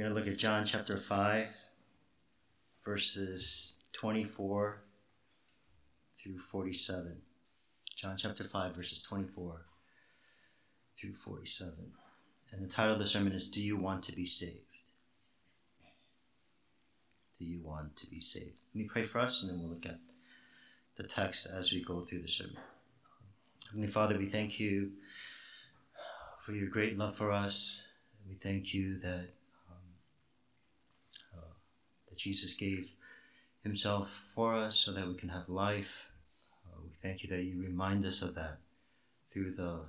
We're going to look at John chapter 5, verses 24 through 47. John chapter 5, verses 24 through 47. And the title of the sermon is Do You Want to Be Saved? Do you want to be saved? Let me pray for us and then we'll look at the text as we go through the sermon. Heavenly Father, we thank you for your great love for us. We thank you that that Jesus gave Himself for us so that we can have life. Uh, we thank you that you remind us of that through the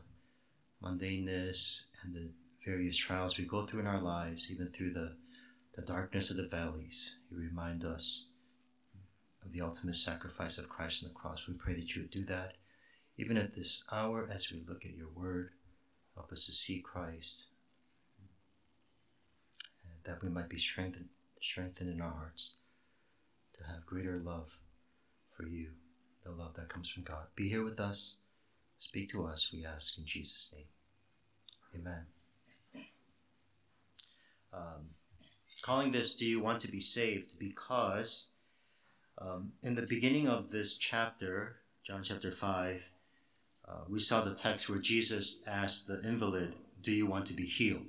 mundaneness and the various trials we go through in our lives, even through the the darkness of the valleys. You remind us of the ultimate sacrifice of Christ on the cross. We pray that you would do that even at this hour as we look at your word. Help us to see Christ, that we might be strengthened, strengthened in our hearts to have greater love for you, the love that comes from God. Be here with us. Speak to us, we ask in Jesus' name. Amen. Um, calling this Do You Want to Be Saved? Because um, in the beginning of this chapter, John chapter 5, uh, we saw the text where Jesus asked the invalid, Do you want to be healed?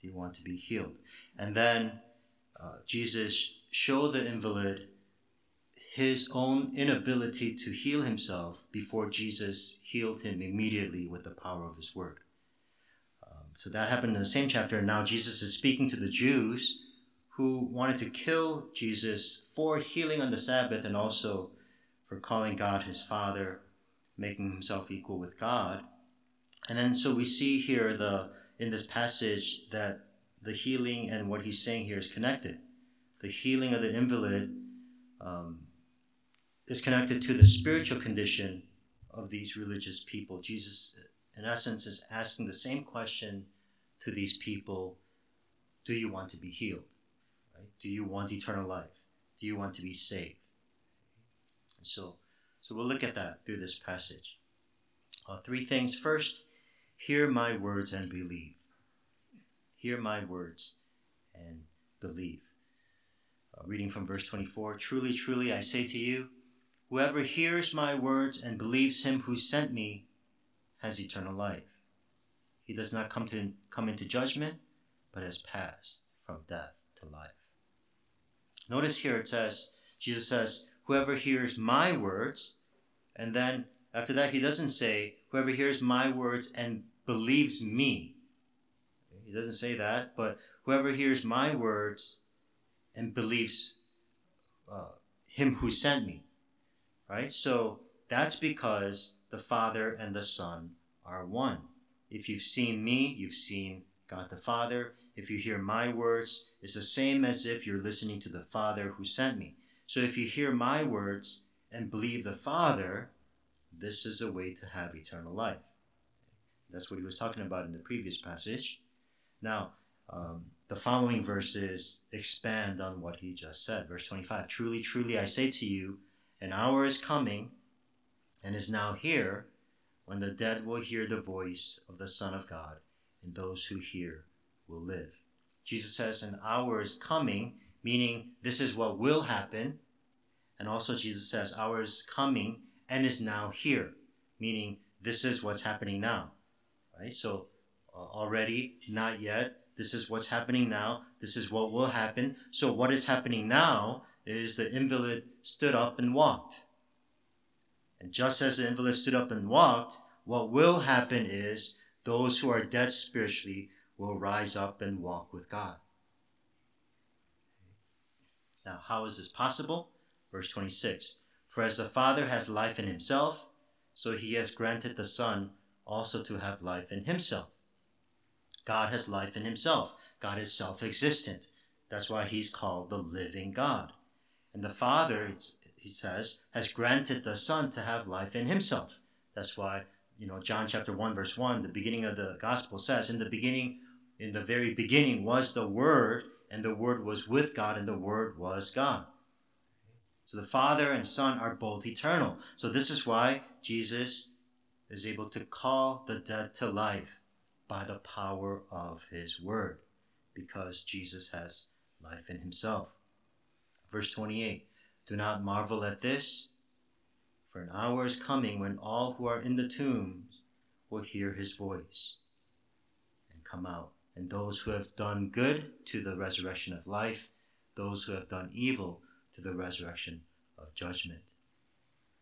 Do you want to be healed? And then uh, Jesus showed the invalid his own inability to heal himself before Jesus healed him immediately with the power of his word. So that happened in the same chapter. And now Jesus is speaking to the Jews who wanted to kill Jesus for healing on the Sabbath and also for calling God his Father, making himself equal with God. And then so we see here the in this passage that the healing and what he's saying here is connected. The healing of the invalid um, is connected to the spiritual condition of these religious people. Jesus in essence, is asking the same question to these people Do you want to be healed? Right? Do you want eternal life? Do you want to be saved? And so, so we'll look at that through this passage. Uh, three things. First, hear my words and believe. Hear my words and believe. Uh, reading from verse 24 Truly, truly, I say to you, whoever hears my words and believes him who sent me has eternal life. He does not come to come into judgment, but has passed from death to life. Notice here it says, Jesus says, Whoever hears my words, and then after that he doesn't say, Whoever hears my words and believes me. He doesn't say that, but whoever hears my words and believes uh, him who sent me. Right? So that's because the Father and the Son are one. If you've seen me, you've seen God the Father. If you hear my words, it's the same as if you're listening to the Father who sent me. So if you hear my words and believe the Father, this is a way to have eternal life. That's what he was talking about in the previous passage. Now, um, the following verses expand on what he just said. Verse 25 Truly, truly, I say to you, an hour is coming and is now here when the dead will hear the voice of the Son of God, and those who hear will live. Jesus says an hour is coming, meaning this is what will happen. And also, Jesus says hour is coming and is now here, meaning this is what's happening now. Right? So, Uh, already, not yet. This is what's happening now. This is what will happen. So, what is happening now is the invalid stood up and walked. And just as the invalid stood up and walked, what will happen is those who are dead spiritually will rise up and walk with God. Now, how is this possible? Verse 26 For as the Father has life in himself, so he has granted the Son also to have life in himself. God has life in himself. God is self existent. That's why he's called the living God. And the Father, he says, has granted the Son to have life in himself. That's why, you know, John chapter 1, verse 1, the beginning of the gospel says, In the beginning, in the very beginning was the Word, and the Word was with God, and the Word was God. So the Father and Son are both eternal. So this is why Jesus is able to call the dead to life by the power of his Word. because Jesus has life in himself. Verse 28 Do not marvel at this, for an hour is coming when all who are in the tombs will hear his voice and come out, and those who have done good to the resurrection of life, those who have done evil to the resurrection of judgment.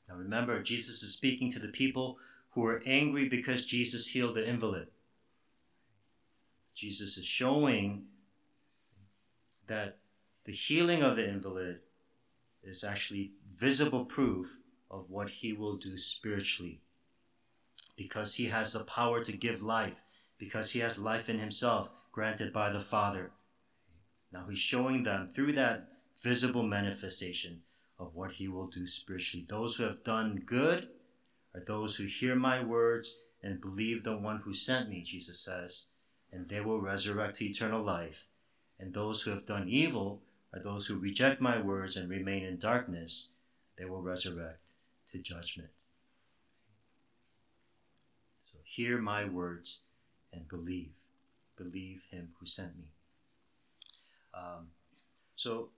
Now remember, Jesus is speaking to the people who were angry because Jesus healed the invalid. Jesus is showing that the healing of the invalid is actually visible proof of what he will do spiritually. Because he has the power to give life, because he has life in himself granted by the Father. Now he's showing them through that visible manifestation of what he will do spiritually. Those who have done good are those who hear my words and believe the one who sent me, Jesus says, and they will resurrect to eternal life. And those who have done evil are those who reject my words and remain in darkness. They will resurrect to judgment. So hear my words and believe. Believe him who sent me. Um, so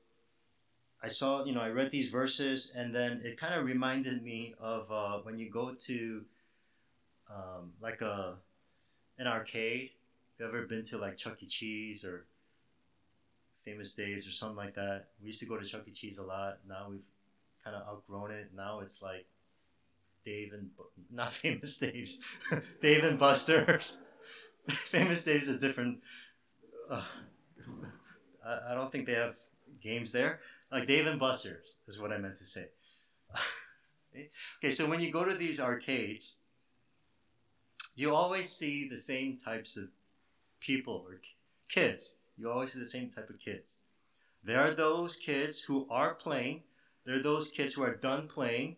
I saw, you know, I read these verses and then it kind of reminded me of uh, when you go to um, like a an arcade. Have you ever been to like Chuck E. Cheese or Famous Dave's or something like that? We used to go to Chuck E. Cheese a lot. Now we've kind of outgrown it. Now it's like Dave and not Famous Dave's, Dave and Buster's. famous Dave's a different. Uh, I, I don't think they have games there. Like Dave and Buster's is what I meant to say. okay, so when you go to these arcades, you always see the same types of people or kids. You always see the same type of kids. There are those kids who are playing there are those kids who are done playing.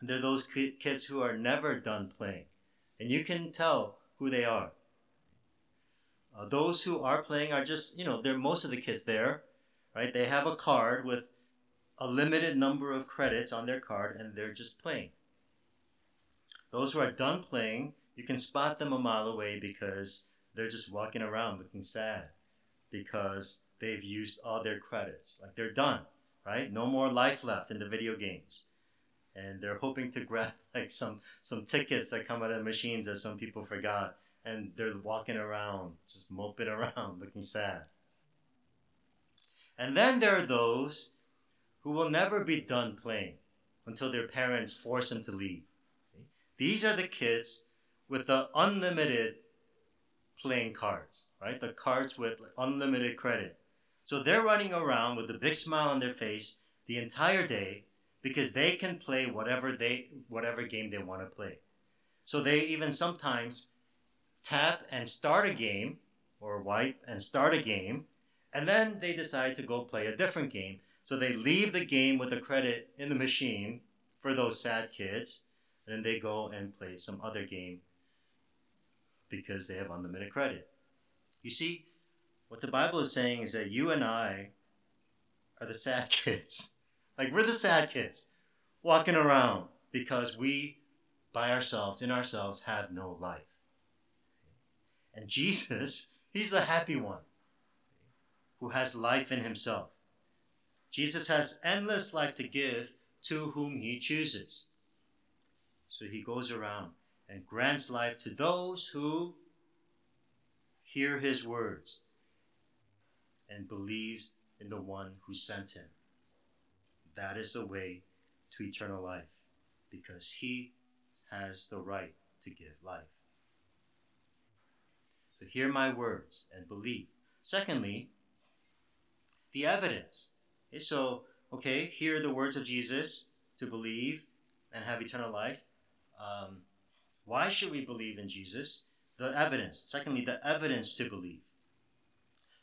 There are those kids who are never done playing. And you can tell who they are. Uh, those who are playing are just, you know, they're most of the kids there, right? They have a card with a limited number of credits on their card and they're just playing. Those who are done playing, you can spot them a mile away because they're just walking around looking sad because they've used all their credits. Like they're done right? No more life left in the video games. And they're hoping to grab like some some tickets that come out of the machines that some people forgot. And they're walking around, just moping around, looking sad. And then there are those who will never be done playing until their parents force them to leave. These are the kids with the unlimited playing cards, right? The cards with unlimited credit. So they're running around with a big smile on their face the entire day because they can play whatever they whatever game they want to play. So they even sometimes tap and start a game or wipe and start a game and then they decide to go play a different game. So they leave the game with the credit in the machine for those sad kids and then they go and play some other game because they have unlimited credit. You see, what the Bible is saying is that you and I are the sad kids. like we're the sad kids walking around because we, by ourselves, in ourselves, have no life. And Jesus, he's the happy one who has life in himself. Jesus has endless life to give to whom he chooses. So he goes around and grants life to those who hear his words and believes in the one who sent him. That is the way to eternal life because he has the right to give life. So hear my words and believe. Secondly, the evidence. Okay, so, okay, hear the words of Jesus to believe and have eternal life. Um, why should we believe in Jesus? The evidence. Secondly, the evidence to believe.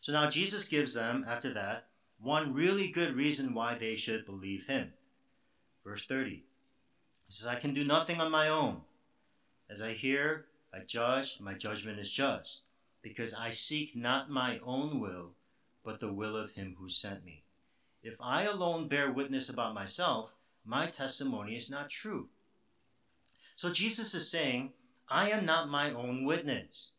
So now Jesus gives them, after that, one really good reason why they should believe him. Verse 30. He says, I can do nothing on my own. As I hear, I judge, my judgment is just, because I seek not my own will, but the will of him who sent me. If I alone bear witness about myself, my testimony is not true. So Jesus is saying, I am not my own witness.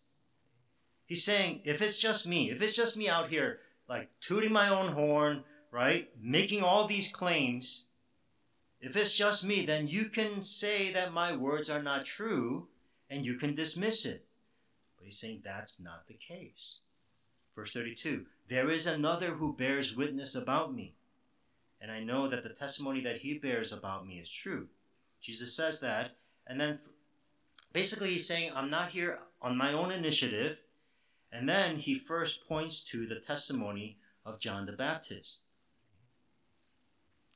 He's saying, if it's just me, if it's just me out here, like tooting my own horn, right? Making all these claims, if it's just me, then you can say that my words are not true and you can dismiss it. But he's saying that's not the case. Verse 32 There is another who bears witness about me, and I know that the testimony that he bears about me is true. Jesus says that, and then basically he's saying, I'm not here on my own initiative. And then he first points to the testimony of John the Baptist.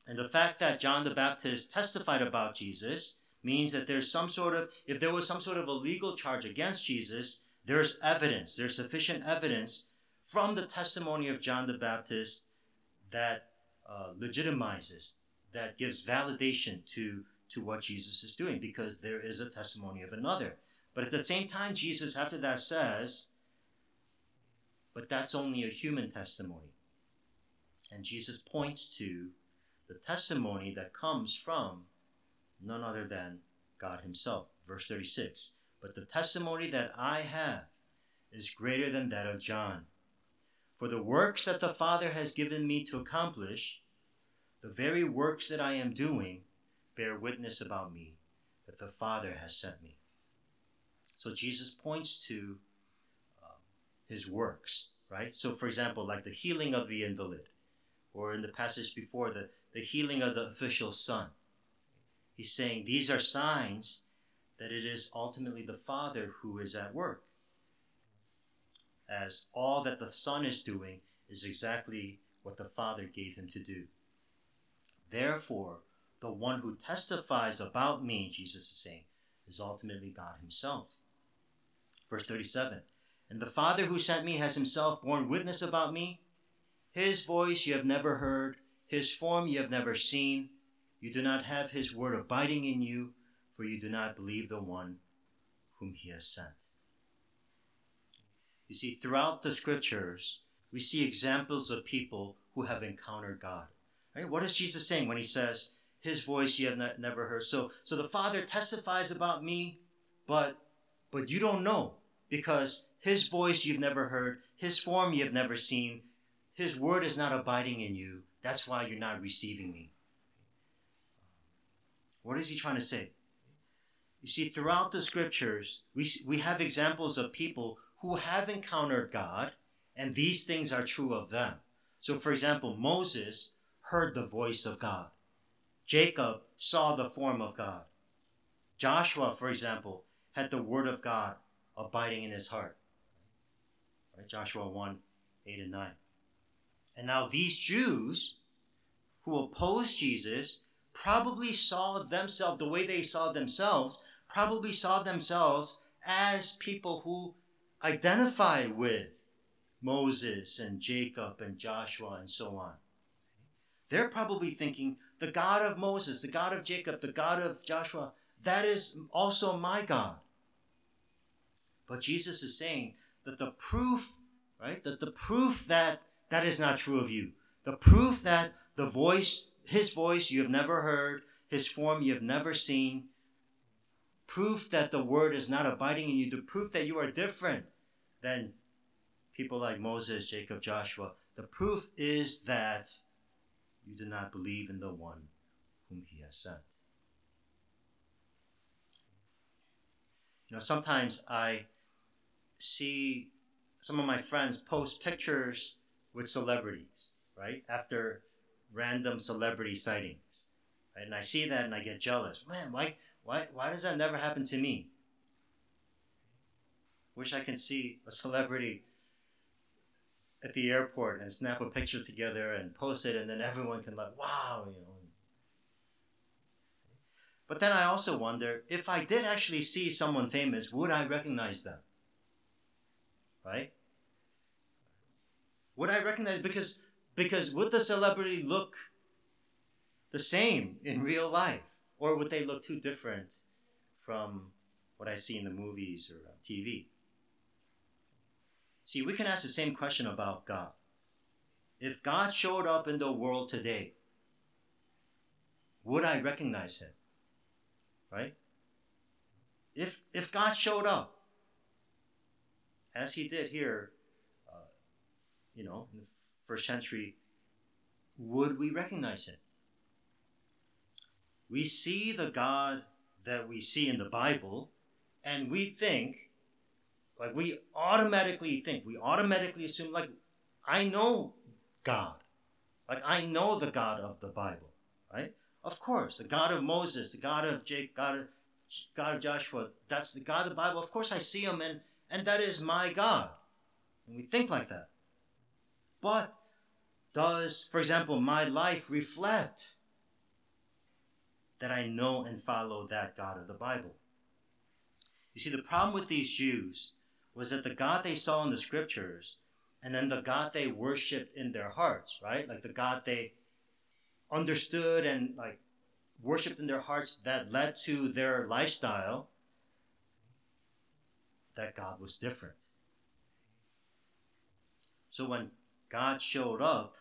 And the fact that John the Baptist testified about Jesus means that there's some sort of, if there was some sort of a legal charge against Jesus, there's evidence, there's sufficient evidence from the testimony of John the Baptist that uh, legitimizes, that gives validation to, to what Jesus is doing, because there is a testimony of another. But at the same time, Jesus, after that, says, but that's only a human testimony. And Jesus points to the testimony that comes from none other than God Himself. Verse 36 But the testimony that I have is greater than that of John. For the works that the Father has given me to accomplish, the very works that I am doing, bear witness about me that the Father has sent me. So Jesus points to uh, his works, right? So, for example, like the healing of the invalid, or in the passage before, the, the healing of the official's son. He's saying these are signs that it is ultimately the Father who is at work. As all that the Son is doing is exactly what the Father gave him to do. Therefore, the one who testifies about me, Jesus is saying, is ultimately God Himself. Verse 37 And the Father who sent me has Himself borne witness about me. His voice you have never heard, His form you have never seen you do not have his word abiding in you, for you do not believe the one whom he has sent. You see, throughout the scriptures, we see examples of people who have encountered God. Right? What is Jesus saying when he says, His voice you have not, never heard? So, so the Father testifies about me, but but you don't know because his voice you've never heard, his form you've never seen, his word is not abiding in you. That's why you're not receiving me. What is he trying to say? You see, throughout the scriptures, we, we have examples of people who have encountered God, and these things are true of them. So, for example, Moses heard the voice of God, Jacob saw the form of God. Joshua, for example, had the word of God abiding in his heart. Right? Joshua 1 8 and 9. And now these Jews who opposed Jesus probably saw themselves, the way they saw themselves, probably saw themselves as people who identify with Moses and Jacob and Joshua and so on. They're probably thinking, the God of Moses, the God of Jacob, the God of Joshua, that is also my God. But Jesus is saying that the proof, right, that the proof that that is not true of you, the proof that the voice his voice you have never heard, his form you have never seen. Proof that the word is not abiding in you, the proof that you are different than people like Moses, Jacob, Joshua. The proof is that you do not believe in the one whom he has sent. You know, sometimes I see some of my friends post pictures with celebrities, right? After random celebrity sightings. Right? And I see that and I get jealous. Man, why, why, why does that never happen to me? Wish I can see a celebrity at the airport and snap a picture together and post it, and then everyone can like, wow, you know. But then I also wonder if I did actually see someone famous, would I recognize them? Right? Would I recognize because because would the celebrity look the same in real life? Or would they look too different from what I see in the movies or TV? See, we can ask the same question about God. If God showed up in the world today, would I recognize him? Right? If, if God showed up, as he did here, uh, you know, in the first century, would we recognize him? We see the God that we see in the Bible, and we think, like, we automatically think, we automatically assume, like, I know God. Like, I know the God of the Bible, right? Of course, the God of Moses, the God of Jake, God of, God of Joshua, that's the God of the Bible. Of course, I see him, and, and that is my God. And we think like that. But does, for example, my life reflect that I know and follow that God of the Bible? You see, the problem with these Jews was that the God they saw in the scriptures and then the God they worshiped in their hearts, right? Like the God they understood and like worshipped in their hearts that led to their lifestyle, that God was different. So when God showed up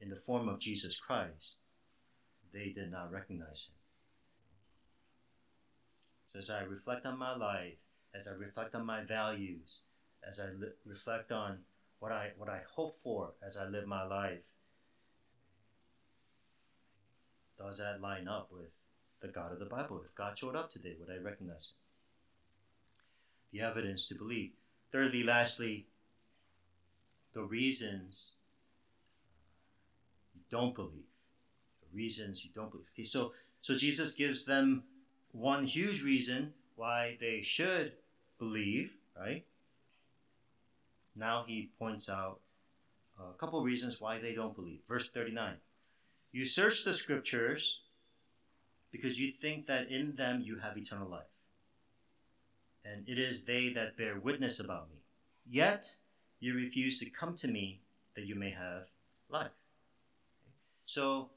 in the form of Jesus Christ, they did not recognize him. So as I reflect on my life, as I reflect on my values, as I li- reflect on what I what I hope for as I live my life, does that line up with the God of the Bible? If God showed up today, would I recognize him? The evidence to believe. Thirdly, lastly, the reasons you don't believe. The reasons you don't believe. Okay, so so Jesus gives them one huge reason why they should believe, right? Now he points out a couple reasons why they don't believe. Verse 39 You search the scriptures because you think that in them you have eternal life. And it is they that bear witness about me. Yet you refuse to come to me that you may have life. So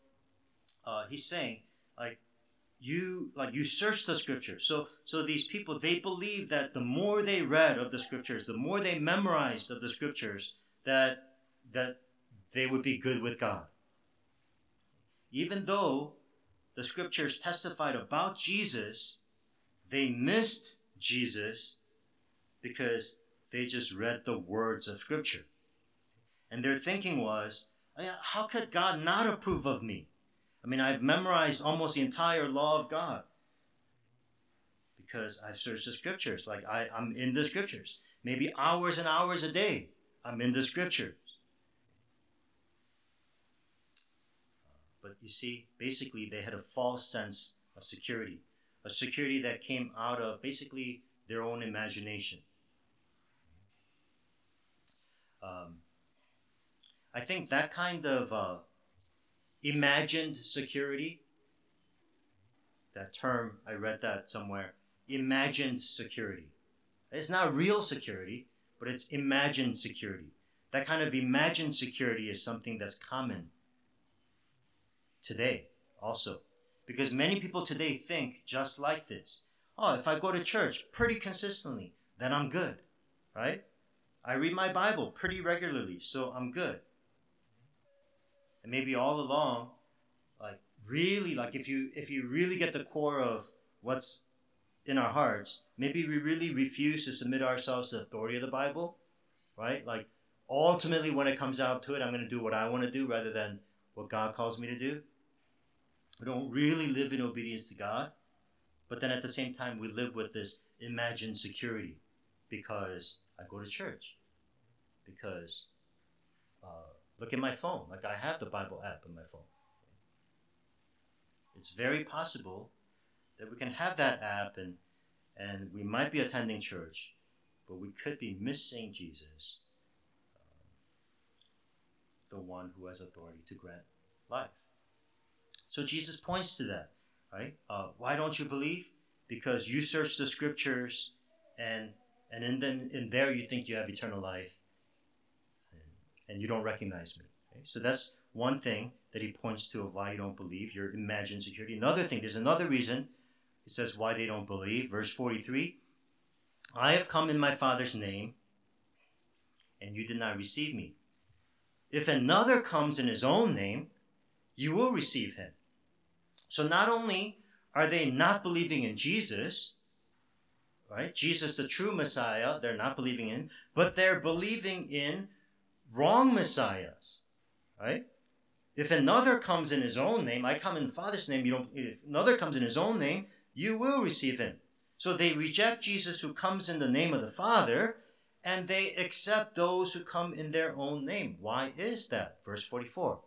uh, he's saying, like, you like you search the scriptures. So so these people they believe that the more they read of the scriptures the more they memorized of the scriptures that that they would be good with god. Even though the scriptures testified about jesus they missed jesus because they just read the words of scripture. And their thinking was oh, how could god not approve of me I mean, I've memorized almost the entire law of God because I've searched the scriptures. Like I, I'm in the scriptures. Maybe hours and hours a day, I'm in the scriptures. But you see, basically, they had a false sense of security, a security that came out of basically their own imagination. Um, I think that kind of uh, imagined security. That term, I read that somewhere. Imagined security. It's not real security, but it's imagined security. That kind of imagined security is something that's common today also. Because many people today think just like this. Oh, if I go to church pretty consistently, then I'm good, right? I read my Bible pretty regularly, so I'm good and maybe all along like really like if you if you really get the core of what's in our hearts maybe we really refuse to submit ourselves to the authority of the bible right? Like ultimately when it comes out to it i'm going to do what i want to do rather than what god calls me to do. We don't really live in obedience to god but then at the same time we live with this imagined security because i go to church because uh, Look at my phone. Like I have the Bible app on my phone. It's very possible that we can have that app and and we might be attending church, but we could be missing Jesus, um, the one who has authority to grant life. So Jesus points to that, right? Uh, why don't you believe? Because you search the scriptures, and and in then in there you think you have eternal life, and you don't recognize me. Okay? So that's one thing that he points to of why you don't believe, your imagined security. Another thing, there's another reason. He says why they don't believe. Verse 43 I have come in my Father's name, and you did not receive me. If another comes in his own name, you will receive him. So not only are they not believing in Jesus, right? Jesus, the true Messiah, they're not believing in, but they're believing in wrong messiahs, right? If another comes in his own name, I come in the Father's name, you don't if another comes in his own name, you will receive him. So they reject Jesus who comes in the name of the Father, and they accept those who come in their own name. Why is that? Verse 44.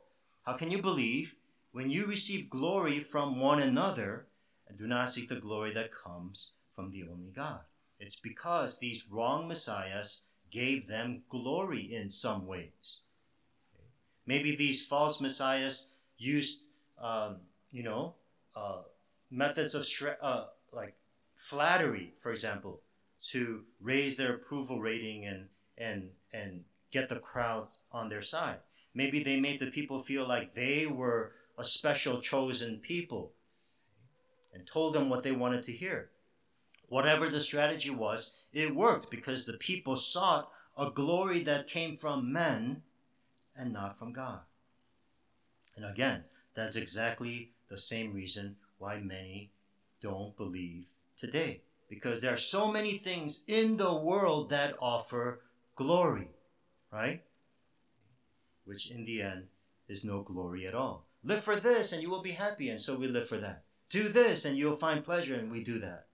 How can you believe when you receive glory from one another and do not seek the glory that comes from the only God? It's because these wrong messiahs gave them glory in some ways. Maybe these false messiahs used, um, you know, uh, methods of uh, like flattery, for example, to raise their approval rating and and and get the crowd on their side. Maybe they made the people feel like they were a special chosen people and told them what they wanted to hear. Whatever the strategy was, it worked because the people sought a glory that came from men and not from God. And again, that's exactly the same reason why many don't believe today. Because there are so many things in the world that offer glory, right? Which in the end is no glory at all. Live for this and you will be happy, and so we live for that. Do this and you'll find pleasure, and we do that.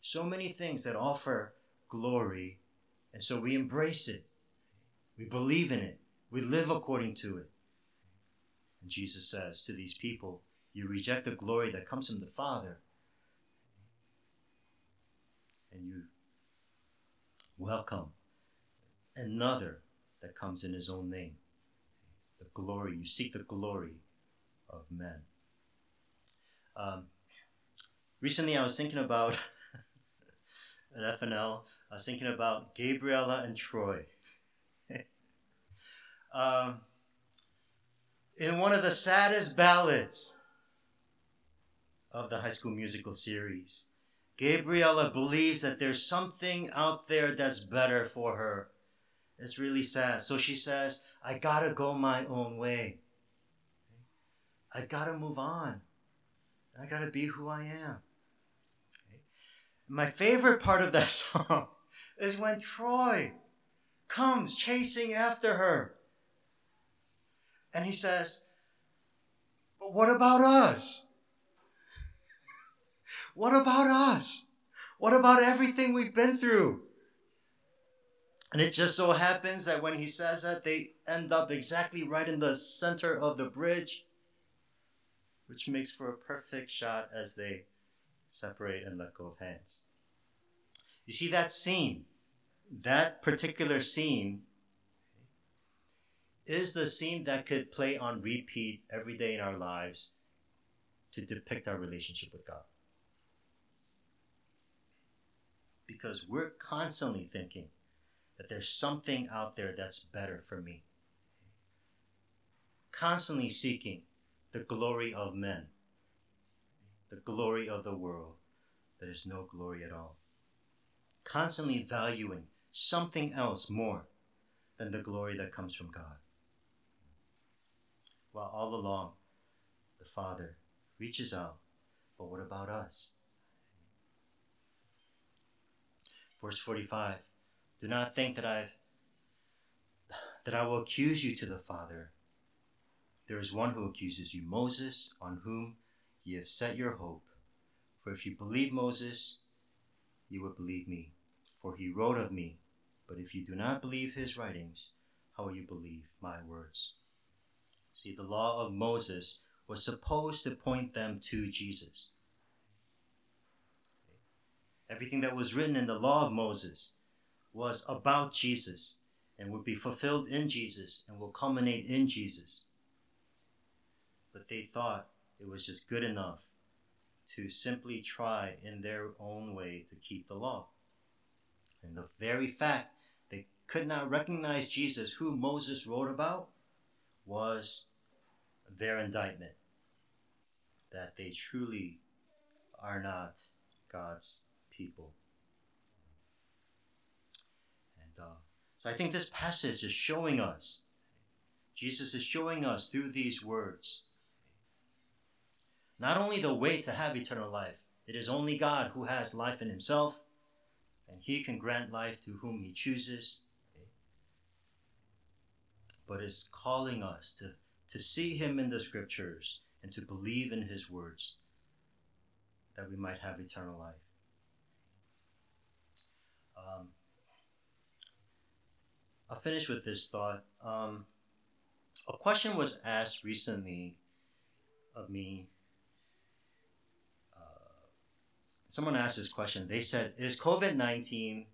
So many things that offer glory, and so we embrace it. We believe in it. We live according to it. And Jesus says to these people, You reject the glory that comes from the Father, and you welcome another that comes in his own name. The glory, you seek the glory of men. Um, recently, I was thinking about at FNL, I was thinking about Gabriella and Troy. Um, in one of the saddest ballads of the High School Musical series, Gabriella believes that there's something out there that's better for her. It's really sad. So she says, I gotta go my own way. I gotta move on. I gotta be who I am. My favorite part of that song is when Troy comes chasing after her. And he says, But what about us? what about us? What about everything we've been through? And it just so happens that when he says that, they end up exactly right in the center of the bridge, which makes for a perfect shot as they separate and let go of hands. You see that scene, that particular scene is the scene that could play on repeat every day in our lives to depict our relationship with God. Because we're constantly thinking that there's something out there that's better for me. Constantly seeking the glory of men, the glory of the world. There is no glory at all. Constantly valuing something else more than the glory that comes from God while all along the Father reaches out. But what about us? Verse 45 Do not think that I that I will accuse you to the Father. There is one who accuses you, Moses, on whom ye have set your hope. For if you believe Moses, you would believe me, for he wrote of me. But if you do not believe his writings, how will you believe my words? See, the law of Moses was supposed to point them to Jesus. Everything that was written in the law of Moses was about Jesus and would be fulfilled in Jesus and will culminate in Jesus. But they thought it was just good enough to simply try in their own way to keep the law. And the very fact could not recognize Jesus, who Moses wrote about, was their indictment that they truly are not God's people. And uh, so I think this passage is showing us, Jesus is showing us through these words, not only the way to have eternal life, it is only God who has life in himself, and He can grant life to whom He chooses. But is calling us to, to see Him in the Scriptures and to believe in His words that we might have eternal life. Um, I'll finish with this thought. Um, a question was asked recently of me. Uh, someone asked this question. They said, Is COVID 19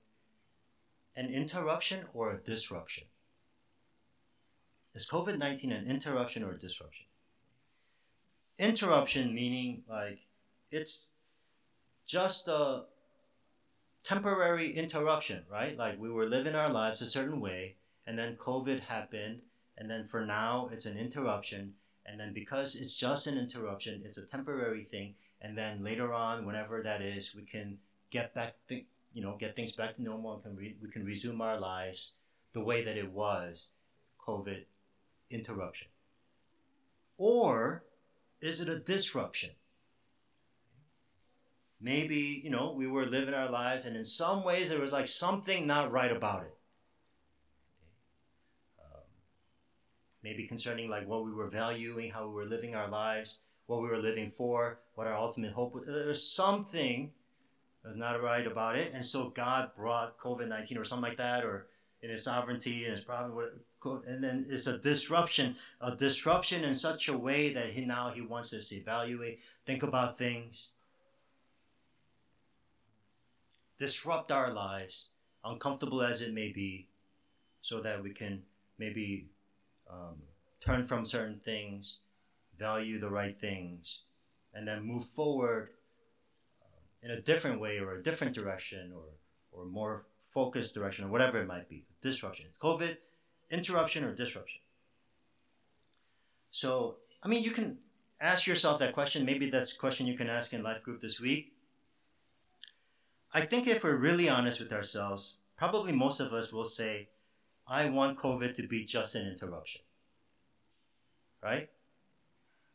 an interruption or a disruption? Is COVID 19 an interruption or a disruption? Interruption meaning like it's just a temporary interruption, right? Like we were living our lives a certain way, and then COVID happened, and then for now it's an interruption, and then because it's just an interruption, it's a temporary thing, and then later on, whenever that is, we can get back, th- you know, get things back to normal, and can re- we can resume our lives the way that it was, COVID interruption. Or is it a disruption? maybe you know we were living our lives and in some ways there was like something not right about it um, maybe concerning like what we were valuing how we were living our lives what we were living for what our ultimate hope was there's something that was not right about it and so god brought covid-19 or something like that or in his sovereignty and his providence and then it's a disruption a disruption in such a way that he now he wants us to evaluate think about things disrupt our lives, uncomfortable as it may be, so that we can maybe um, turn from certain things, value the right things, and then move forward um, in a different way or a different direction or, or more focused direction or whatever it might be. Disruption. It's COVID, interruption or disruption. So, I mean, you can ask yourself that question. Maybe that's a question you can ask in life group this week. I think if we're really honest with ourselves, probably most of us will say, I want COVID to be just an interruption. Right?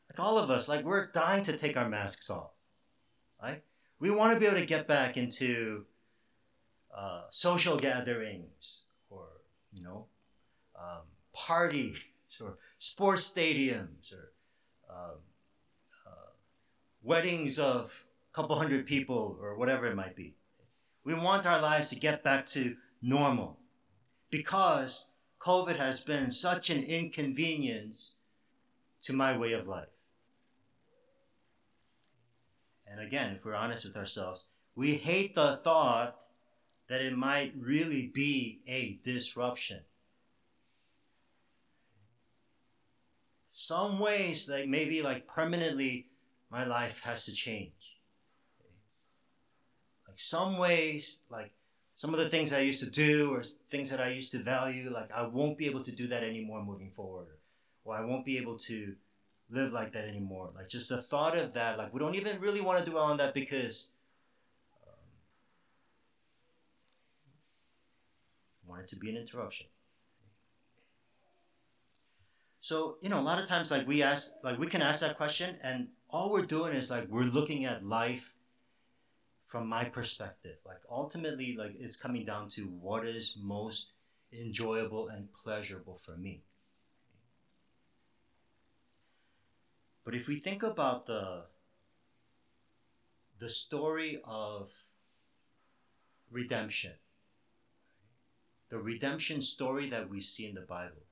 Like all of us, like we're dying to take our masks off. Right? We want to be able to get back into uh, social gatherings or, you know, um, parties or sports stadiums or um, uh, weddings of a couple hundred people or whatever it might be. We want our lives to get back to normal because COVID has been such an inconvenience to my way of life. And again, if we're honest with ourselves, we hate the thought that it might really be a disruption. Some ways, like maybe like permanently, my life has to change. Like some ways, like some of the things I used to do or things that I used to value, like I won't be able to do that anymore moving forward. Or I won't be able to live like that anymore. Like just the thought of that, like we don't even really want to dwell on that because um, want it to be an interruption. So, you know, a lot of times like we ask like we can ask that question and all we're doing is like we're looking at life from my perspective. Like ultimately like it's coming down to what is most enjoyable and pleasurable for me. But if we think about the the story of redemption the redemption story that we see in the bible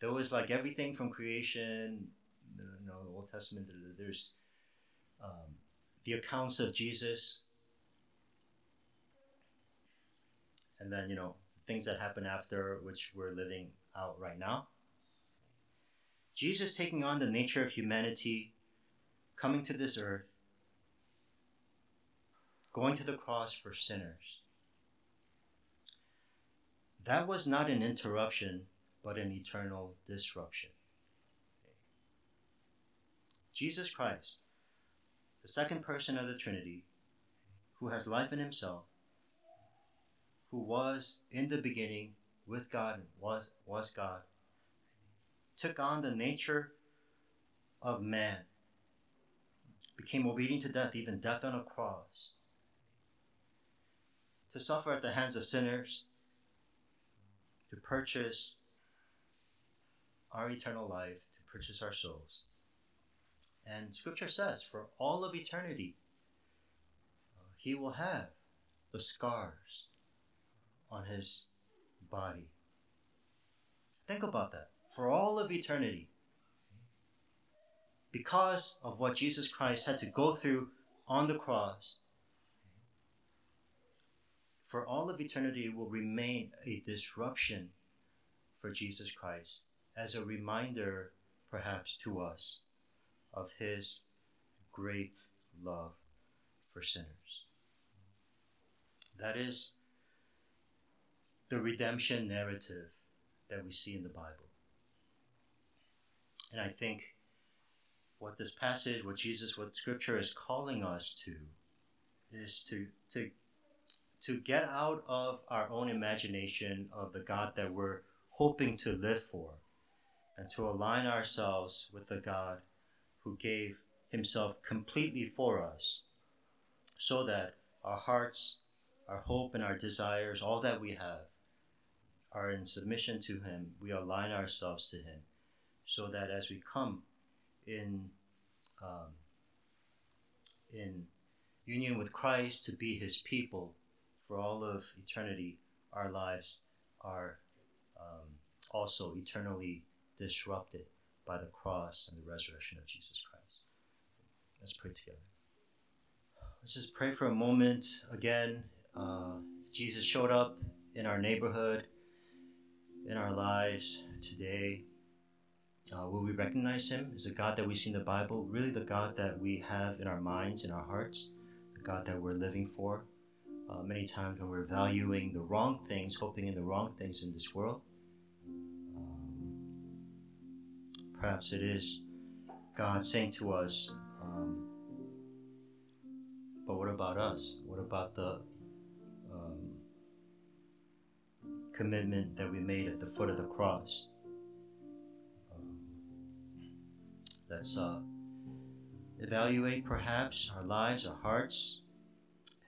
there was like everything from creation you know the old testament there's um, the accounts of jesus. And then you know things that happen after which we're living out right now. Jesus taking on the nature of humanity coming to this earth going to the cross for sinners. That was not an interruption but an eternal disruption jesus christ the second person of the trinity who has life in himself who was in the beginning with God and was, was God, took on the nature of man, became obedient to death, even death on a cross. to suffer at the hands of sinners, to purchase our eternal life, to purchase our souls. And scripture says, for all of eternity, uh, he will have the scars on his body. Think about that. For all of eternity, because of what Jesus Christ had to go through on the cross, for all of eternity will remain a disruption for Jesus Christ as a reminder, perhaps, to us of his great love for sinners. That is the redemption narrative that we see in the Bible. And I think what this passage, what Jesus, what Scripture is calling us to, is to to to get out of our own imagination of the God that we're hoping to live for, and to align ourselves with the God who gave Himself completely for us, so that our hearts, our hope, and our desires, all that we have, are in submission to Him. We align ourselves to Him, so that as we come in um, in union with Christ to be His people for all of eternity, our lives are um, also eternally disrupted by the cross and the resurrection of Jesus Christ. Let's pray together. Let's just pray for a moment again. Uh, Jesus showed up in our neighborhood, in our lives today. Uh, will we recognize him as the God that we see in the Bible, really the God that we have in our minds, in our hearts, the God that we're living for? Uh, many times when we're valuing the wrong things, hoping in the wrong things in this world, perhaps it is God saying to us, um, but what about us? What about the um, commitment that we made at the foot of the cross? Let's uh, evaluate perhaps our lives, our hearts,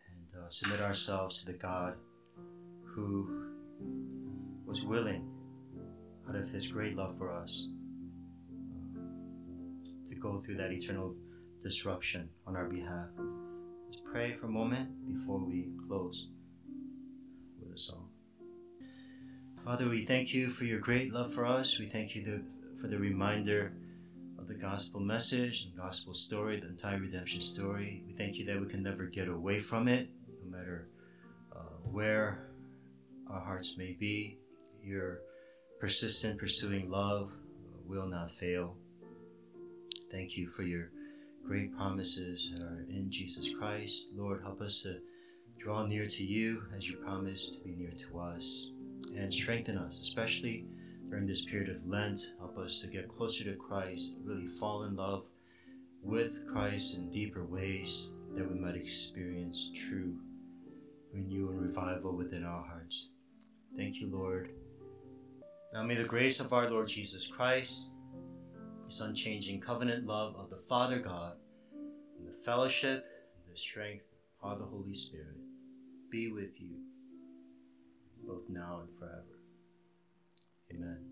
and uh, submit ourselves to the God who was willing, out of His great love for us, go through that eternal disruption on our behalf. Let's pray for a moment before we close with a song. Father, we thank you for your great love for us. We thank you the, for the reminder of the gospel message, and gospel story, the entire redemption story. We thank you that we can never get away from it, no matter uh, where our hearts may be. Your persistent pursuing love will not fail. Thank you for your great promises that are in Jesus Christ. Lord, help us to draw near to you as you promised to be near to us and strengthen us, especially during this period of Lent. Help us to get closer to Christ, really fall in love with Christ in deeper ways that we might experience true renewal and revival within our hearts. Thank you, Lord. Now may the grace of our Lord Jesus Christ, His unchanging covenant love of the Father God, and the fellowship and the strength of the Holy Spirit be with you both now and forever. Amen.